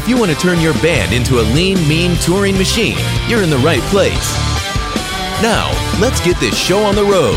If you want to turn your band into a lean, mean touring machine, you're in the right place. Now, let's get this show on the road.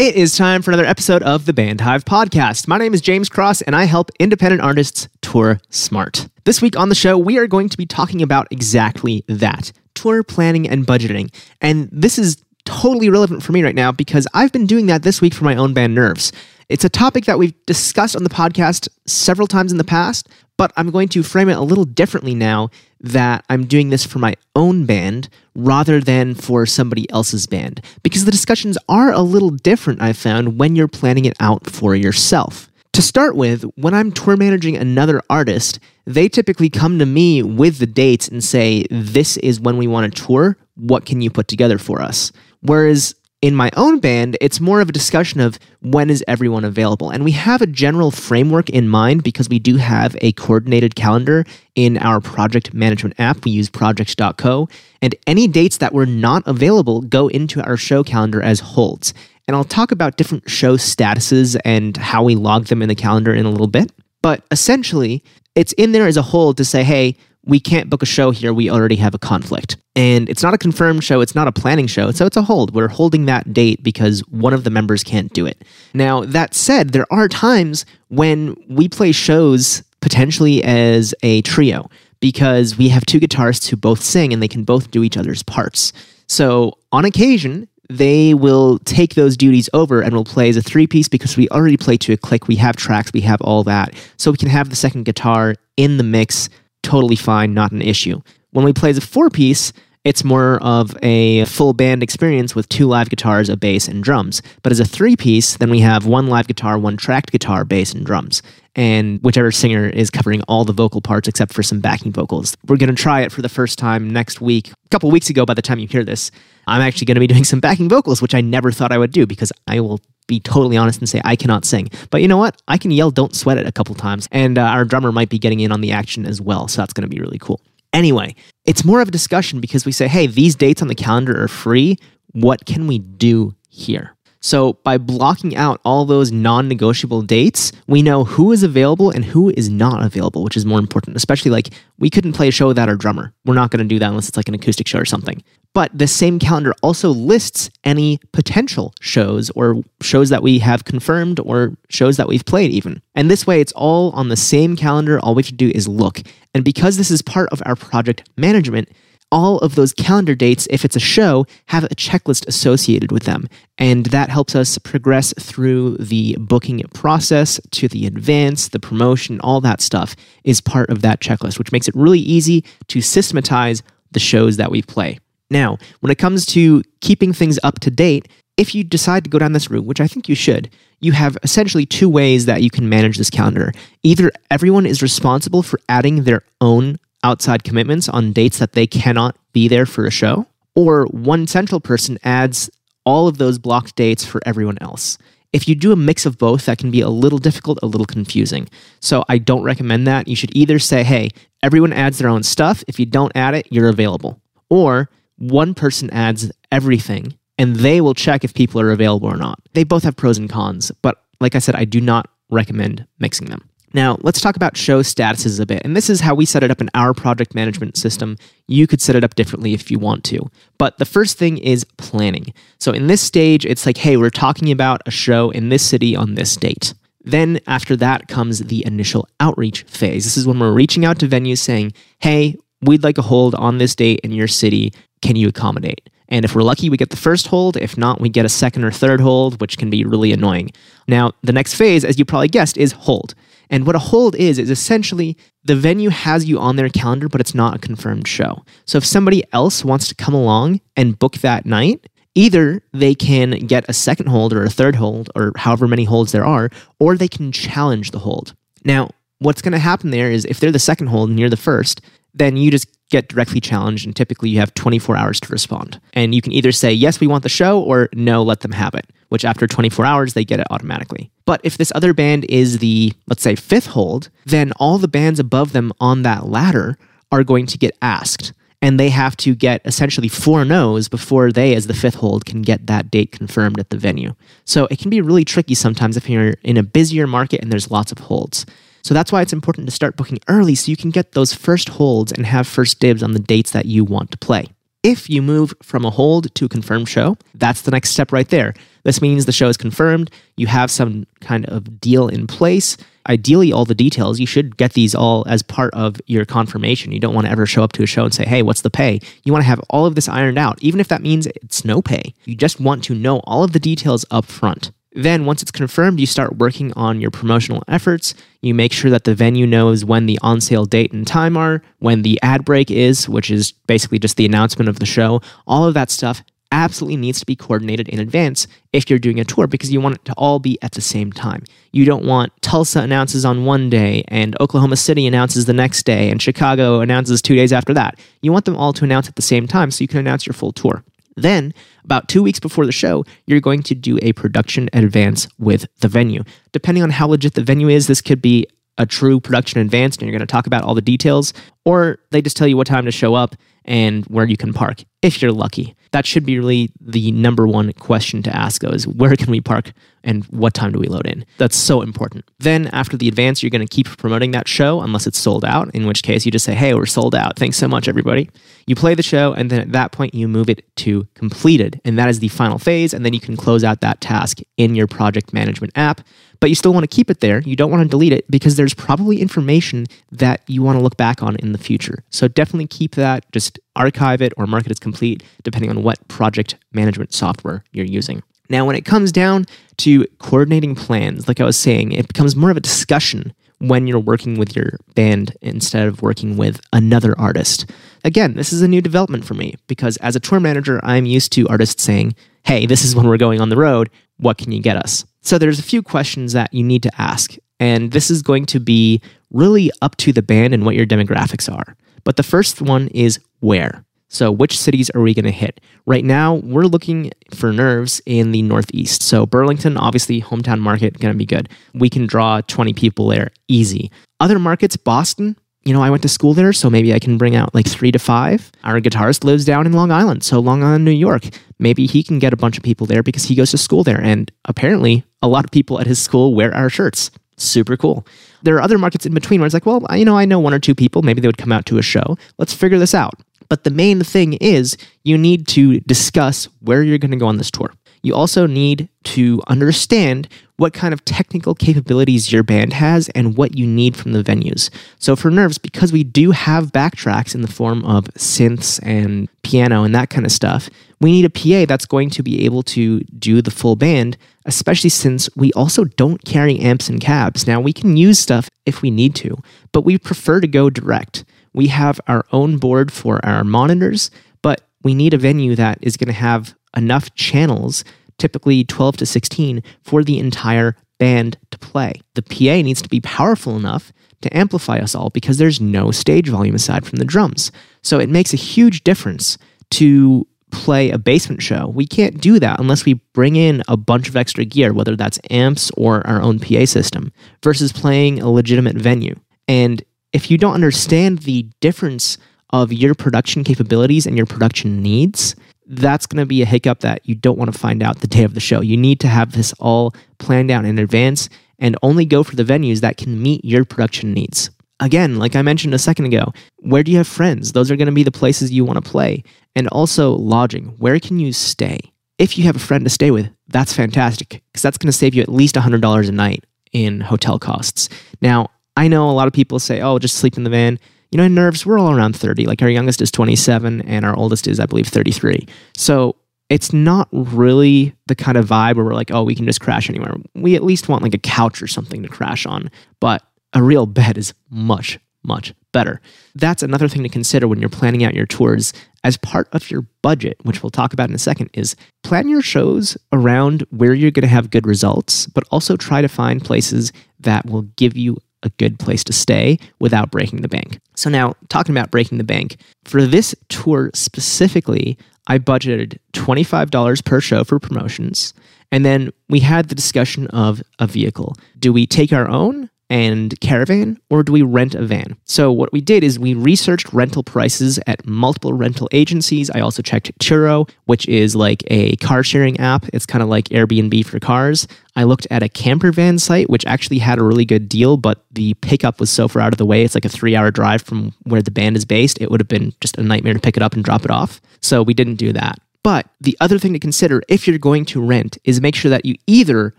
It is time for another episode of the Bandhive Podcast. My name is James Cross, and I help independent artists tour smart. This week on the show, we are going to be talking about exactly that tour planning and budgeting. And this is totally relevant for me right now because I've been doing that this week for my own band Nerves. It's a topic that we've discussed on the podcast several times in the past, but I'm going to frame it a little differently now that I'm doing this for my own band rather than for somebody else's band. Because the discussions are a little different, I've found, when you're planning it out for yourself. To start with, when I'm tour managing another artist, they typically come to me with the dates and say, This is when we want to tour. What can you put together for us? Whereas in my own band, it's more of a discussion of when is everyone available. And we have a general framework in mind because we do have a coordinated calendar in our project management app. We use project.co. And any dates that were not available go into our show calendar as holds. And I'll talk about different show statuses and how we log them in the calendar in a little bit. But essentially, it's in there as a hold to say, hey, we can't book a show here. We already have a conflict. And it's not a confirmed show, it's not a planning show. So it's a hold. We're holding that date because one of the members can't do it. Now, that said, there are times when we play shows potentially as a trio because we have two guitarists who both sing and they can both do each other's parts. So on occasion, they will take those duties over and will play as a three piece because we already play to a click. We have tracks, we have all that. So we can have the second guitar in the mix totally fine, not an issue. When we play as a four piece, it's more of a full band experience with two live guitars, a bass, and drums. But as a three piece, then we have one live guitar, one tracked guitar, bass, and drums. And whichever singer is covering all the vocal parts except for some backing vocals. We're going to try it for the first time next week. A couple weeks ago, by the time you hear this, I'm actually going to be doing some backing vocals, which I never thought I would do because I will be totally honest and say I cannot sing. But you know what? I can yell "Don't sweat it" a couple times, and uh, our drummer might be getting in on the action as well. So that's going to be really cool. Anyway, it's more of a discussion because we say, "Hey, these dates on the calendar are free. What can we do here?" So, by blocking out all those non negotiable dates, we know who is available and who is not available, which is more important. Especially like we couldn't play a show without our drummer. We're not going to do that unless it's like an acoustic show or something. But the same calendar also lists any potential shows or shows that we have confirmed or shows that we've played, even. And this way, it's all on the same calendar. All we have to do is look. And because this is part of our project management, all of those calendar dates, if it's a show, have a checklist associated with them. And that helps us progress through the booking process to the advance, the promotion, all that stuff is part of that checklist, which makes it really easy to systematize the shows that we play. Now, when it comes to keeping things up to date, if you decide to go down this route, which I think you should, you have essentially two ways that you can manage this calendar. Either everyone is responsible for adding their own outside commitments on dates that they cannot be there for a show, or one central person adds all of those blocked dates for everyone else. If you do a mix of both, that can be a little difficult, a little confusing. So I don't recommend that. You should either say, hey, everyone adds their own stuff. If you don't add it, you're available. Or one person adds everything and they will check if people are available or not. They both have pros and cons, but like I said, I do not recommend mixing them. Now, let's talk about show statuses a bit. And this is how we set it up in our project management system. You could set it up differently if you want to. But the first thing is planning. So in this stage, it's like, hey, we're talking about a show in this city on this date. Then after that comes the initial outreach phase. This is when we're reaching out to venues saying, hey, we'd like a hold on this date in your city. Can you accommodate? And if we're lucky, we get the first hold. If not, we get a second or third hold, which can be really annoying. Now, the next phase, as you probably guessed, is hold. And what a hold is, is essentially the venue has you on their calendar, but it's not a confirmed show. So if somebody else wants to come along and book that night, either they can get a second hold or a third hold or however many holds there are, or they can challenge the hold. Now, what's going to happen there is if they're the second hold and you're the first, then you just get directly challenged, and typically you have 24 hours to respond. And you can either say, yes, we want the show, or no, let them have it, which after 24 hours, they get it automatically. But if this other band is the, let's say, fifth hold, then all the bands above them on that ladder are going to get asked. And they have to get essentially four no's before they, as the fifth hold, can get that date confirmed at the venue. So it can be really tricky sometimes if you're in a busier market and there's lots of holds. So that's why it's important to start booking early so you can get those first holds and have first dibs on the dates that you want to play. If you move from a hold to a confirmed show, that's the next step right there. This means the show is confirmed, you have some kind of deal in place. Ideally, all the details, you should get these all as part of your confirmation. You don't want to ever show up to a show and say, hey, what's the pay? You want to have all of this ironed out, even if that means it's no pay. You just want to know all of the details up front. Then, once it's confirmed, you start working on your promotional efforts. You make sure that the venue knows when the on sale date and time are, when the ad break is, which is basically just the announcement of the show. All of that stuff absolutely needs to be coordinated in advance if you're doing a tour because you want it to all be at the same time. You don't want Tulsa announces on one day and Oklahoma City announces the next day and Chicago announces two days after that. You want them all to announce at the same time so you can announce your full tour. Then, about two weeks before the show, you're going to do a production advance with the venue. Depending on how legit the venue is, this could be a true production advance and you're going to talk about all the details, or they just tell you what time to show up and where you can park if you're lucky. That should be really the number one question to ask though is where can we park and what time do we load in? That's so important. Then after the advance, you're going to keep promoting that show unless it's sold out, in which case you just say, hey, we're sold out. Thanks so much, everybody. You play the show, and then at that point, you move it to completed. And that is the final phase. And then you can close out that task in your project management app. But you still want to keep it there. You don't want to delete it because there's probably information that you want to look back on in the future. So definitely keep that, just archive it or mark it as complete, depending on what project management software you're using. Now, when it comes down to coordinating plans, like I was saying, it becomes more of a discussion when you're working with your band instead of working with another artist. Again, this is a new development for me because as a tour manager, I'm used to artists saying, hey, this is when we're going on the road. What can you get us? So there's a few questions that you need to ask. And this is going to be really up to the band and what your demographics are. But the first one is where. So, which cities are we going to hit? Right now, we're looking for nerves in the Northeast. So, Burlington, obviously, hometown market, going to be good. We can draw 20 people there easy. Other markets, Boston, you know, I went to school there, so maybe I can bring out like three to five. Our guitarist lives down in Long Island, so Long Island, New York. Maybe he can get a bunch of people there because he goes to school there. And apparently, a lot of people at his school wear our shirts. Super cool. There are other markets in between where it's like, well, you know, I know one or two people. Maybe they would come out to a show. Let's figure this out. But the main thing is you need to discuss where you're going to go on this tour. You also need to understand what kind of technical capabilities your band has and what you need from the venues. So for Nerves, because we do have backtracks in the form of synths and piano and that kind of stuff, we need a PA that's going to be able to do the full band, especially since we also don't carry amps and cabs. Now, we can use stuff if we need to, but we prefer to go direct. We have our own board for our monitors, but we need a venue that is going to have enough channels, typically 12 to 16, for the entire band to play. The PA needs to be powerful enough to amplify us all because there's no stage volume aside from the drums. So it makes a huge difference to play a basement show. We can't do that unless we bring in a bunch of extra gear, whether that's amps or our own PA system, versus playing a legitimate venue. And if you don't understand the difference of your production capabilities and your production needs, that's going to be a hiccup that you don't want to find out the day of the show. You need to have this all planned out in advance and only go for the venues that can meet your production needs. Again, like I mentioned a second ago, where do you have friends? Those are going to be the places you want to play. And also lodging. Where can you stay? If you have a friend to stay with, that's fantastic because that's going to save you at least $100 a night in hotel costs. Now, I know a lot of people say, oh, just sleep in the van. You know, in nerves, we're all around 30. Like our youngest is 27 and our oldest is, I believe, 33. So it's not really the kind of vibe where we're like, oh, we can just crash anywhere. We at least want like a couch or something to crash on. But a real bed is much, much better. That's another thing to consider when you're planning out your tours as part of your budget, which we'll talk about in a second, is plan your shows around where you're going to have good results, but also try to find places that will give you a good place to stay without breaking the bank. So, now talking about breaking the bank, for this tour specifically, I budgeted $25 per show for promotions. And then we had the discussion of a vehicle. Do we take our own? And caravan, or do we rent a van? So, what we did is we researched rental prices at multiple rental agencies. I also checked Turo, which is like a car sharing app. It's kind of like Airbnb for cars. I looked at a camper van site, which actually had a really good deal, but the pickup was so far out of the way. It's like a three hour drive from where the band is based. It would have been just a nightmare to pick it up and drop it off. So, we didn't do that. But the other thing to consider if you're going to rent is make sure that you either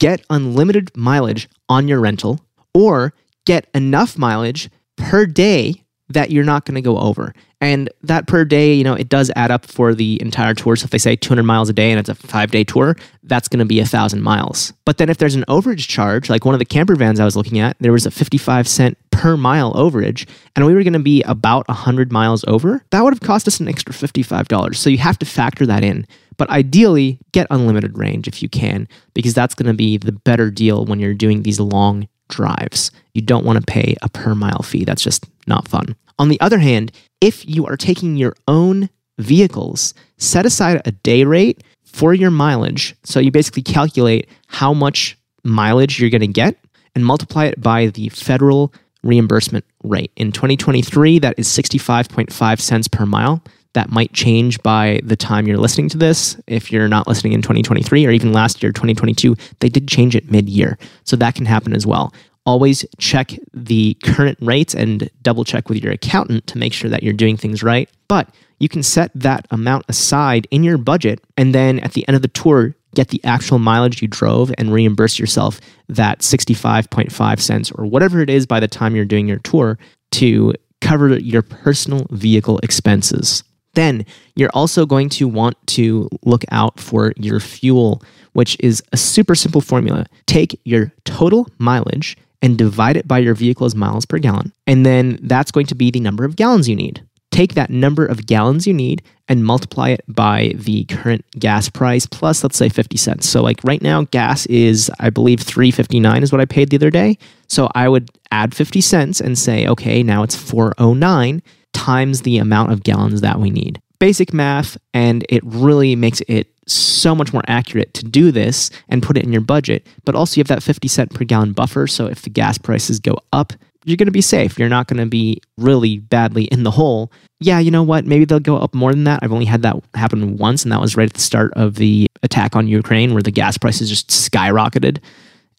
get unlimited mileage on your rental or get enough mileage per day that you're not going to go over. And that per day, you know, it does add up for the entire tour. So if they say 200 miles a day and it's a five day tour, that's going to be a thousand miles. But then if there's an overage charge, like one of the camper vans I was looking at, there was a 55 cent per mile overage, and we were going to be about 100 miles over, that would have cost us an extra $55. So you have to factor that in. But ideally, get unlimited range if you can, because that's going to be the better deal when you're doing these long drives. You don't want to pay a per mile fee. That's just not fun. On the other hand, if you are taking your own vehicles, set aside a day rate for your mileage. So you basically calculate how much mileage you're going to get and multiply it by the federal reimbursement rate. In 2023, that is 65.5 cents per mile. That might change by the time you're listening to this. If you're not listening in 2023 or even last year, 2022, they did change it mid year. So that can happen as well. Always check the current rates and double check with your accountant to make sure that you're doing things right. But you can set that amount aside in your budget and then at the end of the tour, get the actual mileage you drove and reimburse yourself that 65.5 cents or whatever it is by the time you're doing your tour to cover your personal vehicle expenses. Then you're also going to want to look out for your fuel, which is a super simple formula. Take your total mileage and divide it by your vehicle's miles per gallon. And then that's going to be the number of gallons you need. Take that number of gallons you need and multiply it by the current gas price plus let's say 50 cents. So like right now gas is I believe 3.59 is what I paid the other day. So I would add 50 cents and say okay, now it's 409 times the amount of gallons that we need. Basic math, and it really makes it so much more accurate to do this and put it in your budget. But also, you have that 50 cent per gallon buffer. So if the gas prices go up, you're going to be safe. You're not going to be really badly in the hole. Yeah, you know what? Maybe they'll go up more than that. I've only had that happen once, and that was right at the start of the attack on Ukraine where the gas prices just skyrocketed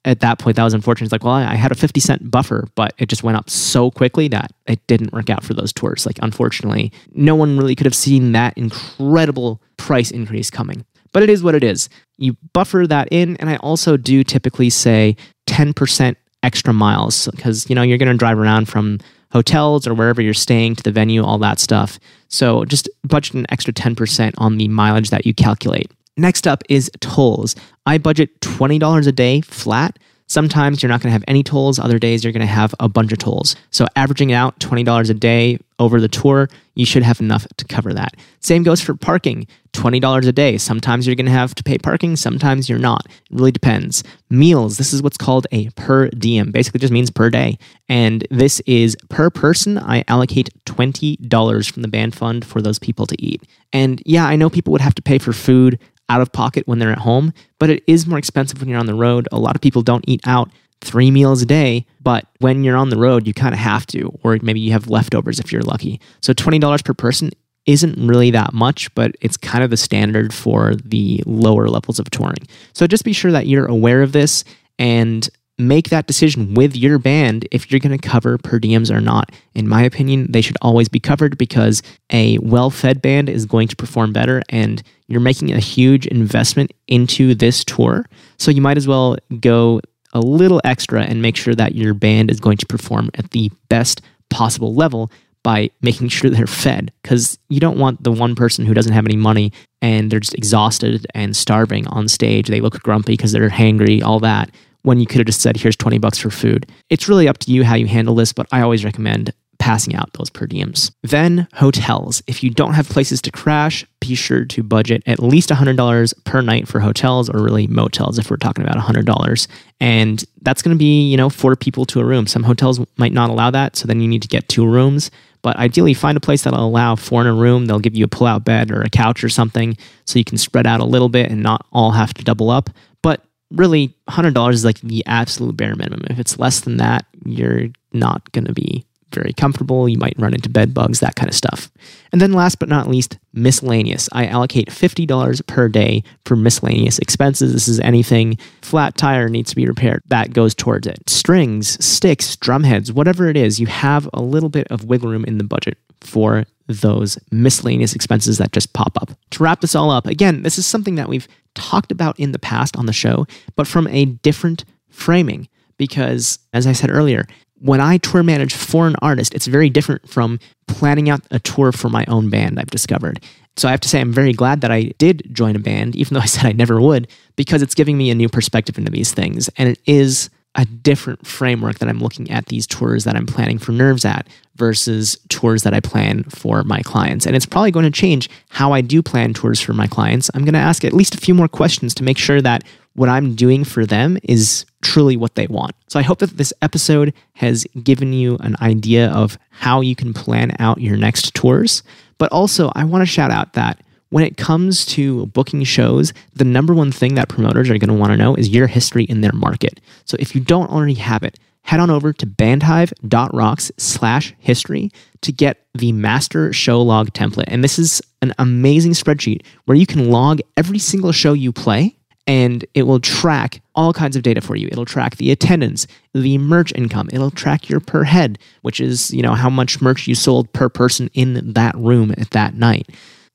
at that point, that was unfortunate. It's like, well, I had a 50 cent buffer, but it just went up so quickly that it didn't work out for those tours. Like, unfortunately, no one really could have seen that incredible price increase coming. But it is what it is. You buffer that in, and I also do typically say 10% extra miles because, you know, you're going to drive around from hotels or wherever you're staying to the venue, all that stuff. So just budget an extra 10% on the mileage that you calculate. Next up is tolls. I budget $20 a day flat. Sometimes you're not going to have any tolls, other days you're going to have a bunch of tolls. So, averaging it out $20 a day over the tour, you should have enough to cover that. Same goes for parking $20 a day. Sometimes you're going to have to pay parking, sometimes you're not. It really depends. Meals, this is what's called a per diem, basically just means per day. And this is per person, I allocate $20 from the band fund for those people to eat. And yeah, I know people would have to pay for food out of pocket when they're at home, but it is more expensive when you're on the road. A lot of people don't eat out three meals a day, but when you're on the road, you kind of have to, or maybe you have leftovers if you're lucky. So $20 per person isn't really that much, but it's kind of the standard for the lower levels of touring. So just be sure that you're aware of this and make that decision with your band if you're going to cover per diems or not. In my opinion, they should always be covered because a well fed band is going to perform better and you're making a huge investment into this tour. So you might as well go a little extra and make sure that your band is going to perform at the best possible level by making sure they're fed because you don't want the one person who doesn't have any money and they're just exhausted and starving on stage. They look grumpy because they're hangry, all that, when you could have just said, here's 20 bucks for food. It's really up to you how you handle this, but I always recommend passing out those per diems. Then hotels. If you don't have places to crash, be sure to budget at least $100 per night for hotels or really motels if we're talking about $100. And that's going to be, you know, four people to a room. Some hotels might not allow that, so then you need to get two rooms. But ideally, find a place that'll allow four in a room. They'll give you a pull out bed or a couch or something so you can spread out a little bit and not all have to double up. But really, $100 is like the absolute bare minimum. If it's less than that, you're not going to be very comfortable. You might run into bed bugs, that kind of stuff. And then last but not least, miscellaneous. I allocate $50 per day for miscellaneous expenses. This is anything flat tire needs to be repaired, that goes towards it. Strings, sticks, drum heads, whatever it is, you have a little bit of wiggle room in the budget for those miscellaneous expenses that just pop up. To wrap this all up, again, this is something that we've talked about in the past on the show, but from a different framing. Because, as I said earlier, when I tour manage for an artist, it's very different from planning out a tour for my own band, I've discovered. So I have to say, I'm very glad that I did join a band, even though I said I never would, because it's giving me a new perspective into these things. And it is a different framework that I'm looking at these tours that I'm planning for Nerves at versus tours that I plan for my clients. And it's probably going to change how I do plan tours for my clients. I'm going to ask at least a few more questions to make sure that what I'm doing for them is truly what they want. So I hope that this episode has given you an idea of how you can plan out your next tours. But also, I want to shout out that when it comes to booking shows, the number one thing that promoters are going to want to know is your history in their market. So if you don't already have it, head on over to bandhive.rocks slash history to get the master show log template. And this is an amazing spreadsheet where you can log every single show you play and it will track all kinds of data for you. It'll track the attendance, the merch income. It'll track your per head, which is, you know, how much merch you sold per person in that room at that night.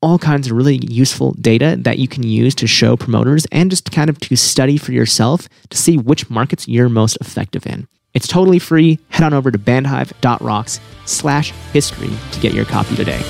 All kinds of really useful data that you can use to show promoters and just kind of to study for yourself to see which markets you're most effective in. It's totally free. Head on over to bandhive.rocks slash history to get your copy today.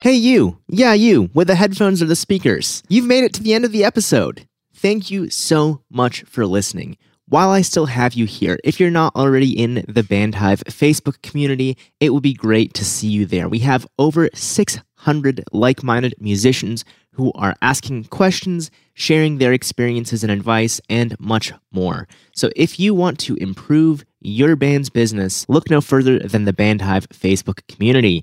Hey, you. Yeah, you, with the headphones or the speakers. You've made it to the end of the episode. Thank you so much for listening. While I still have you here, if you're not already in the Bandhive Facebook community, it would be great to see you there. We have over 600 like minded musicians who are asking questions, sharing their experiences and advice, and much more. So if you want to improve your band's business, look no further than the Bandhive Facebook community.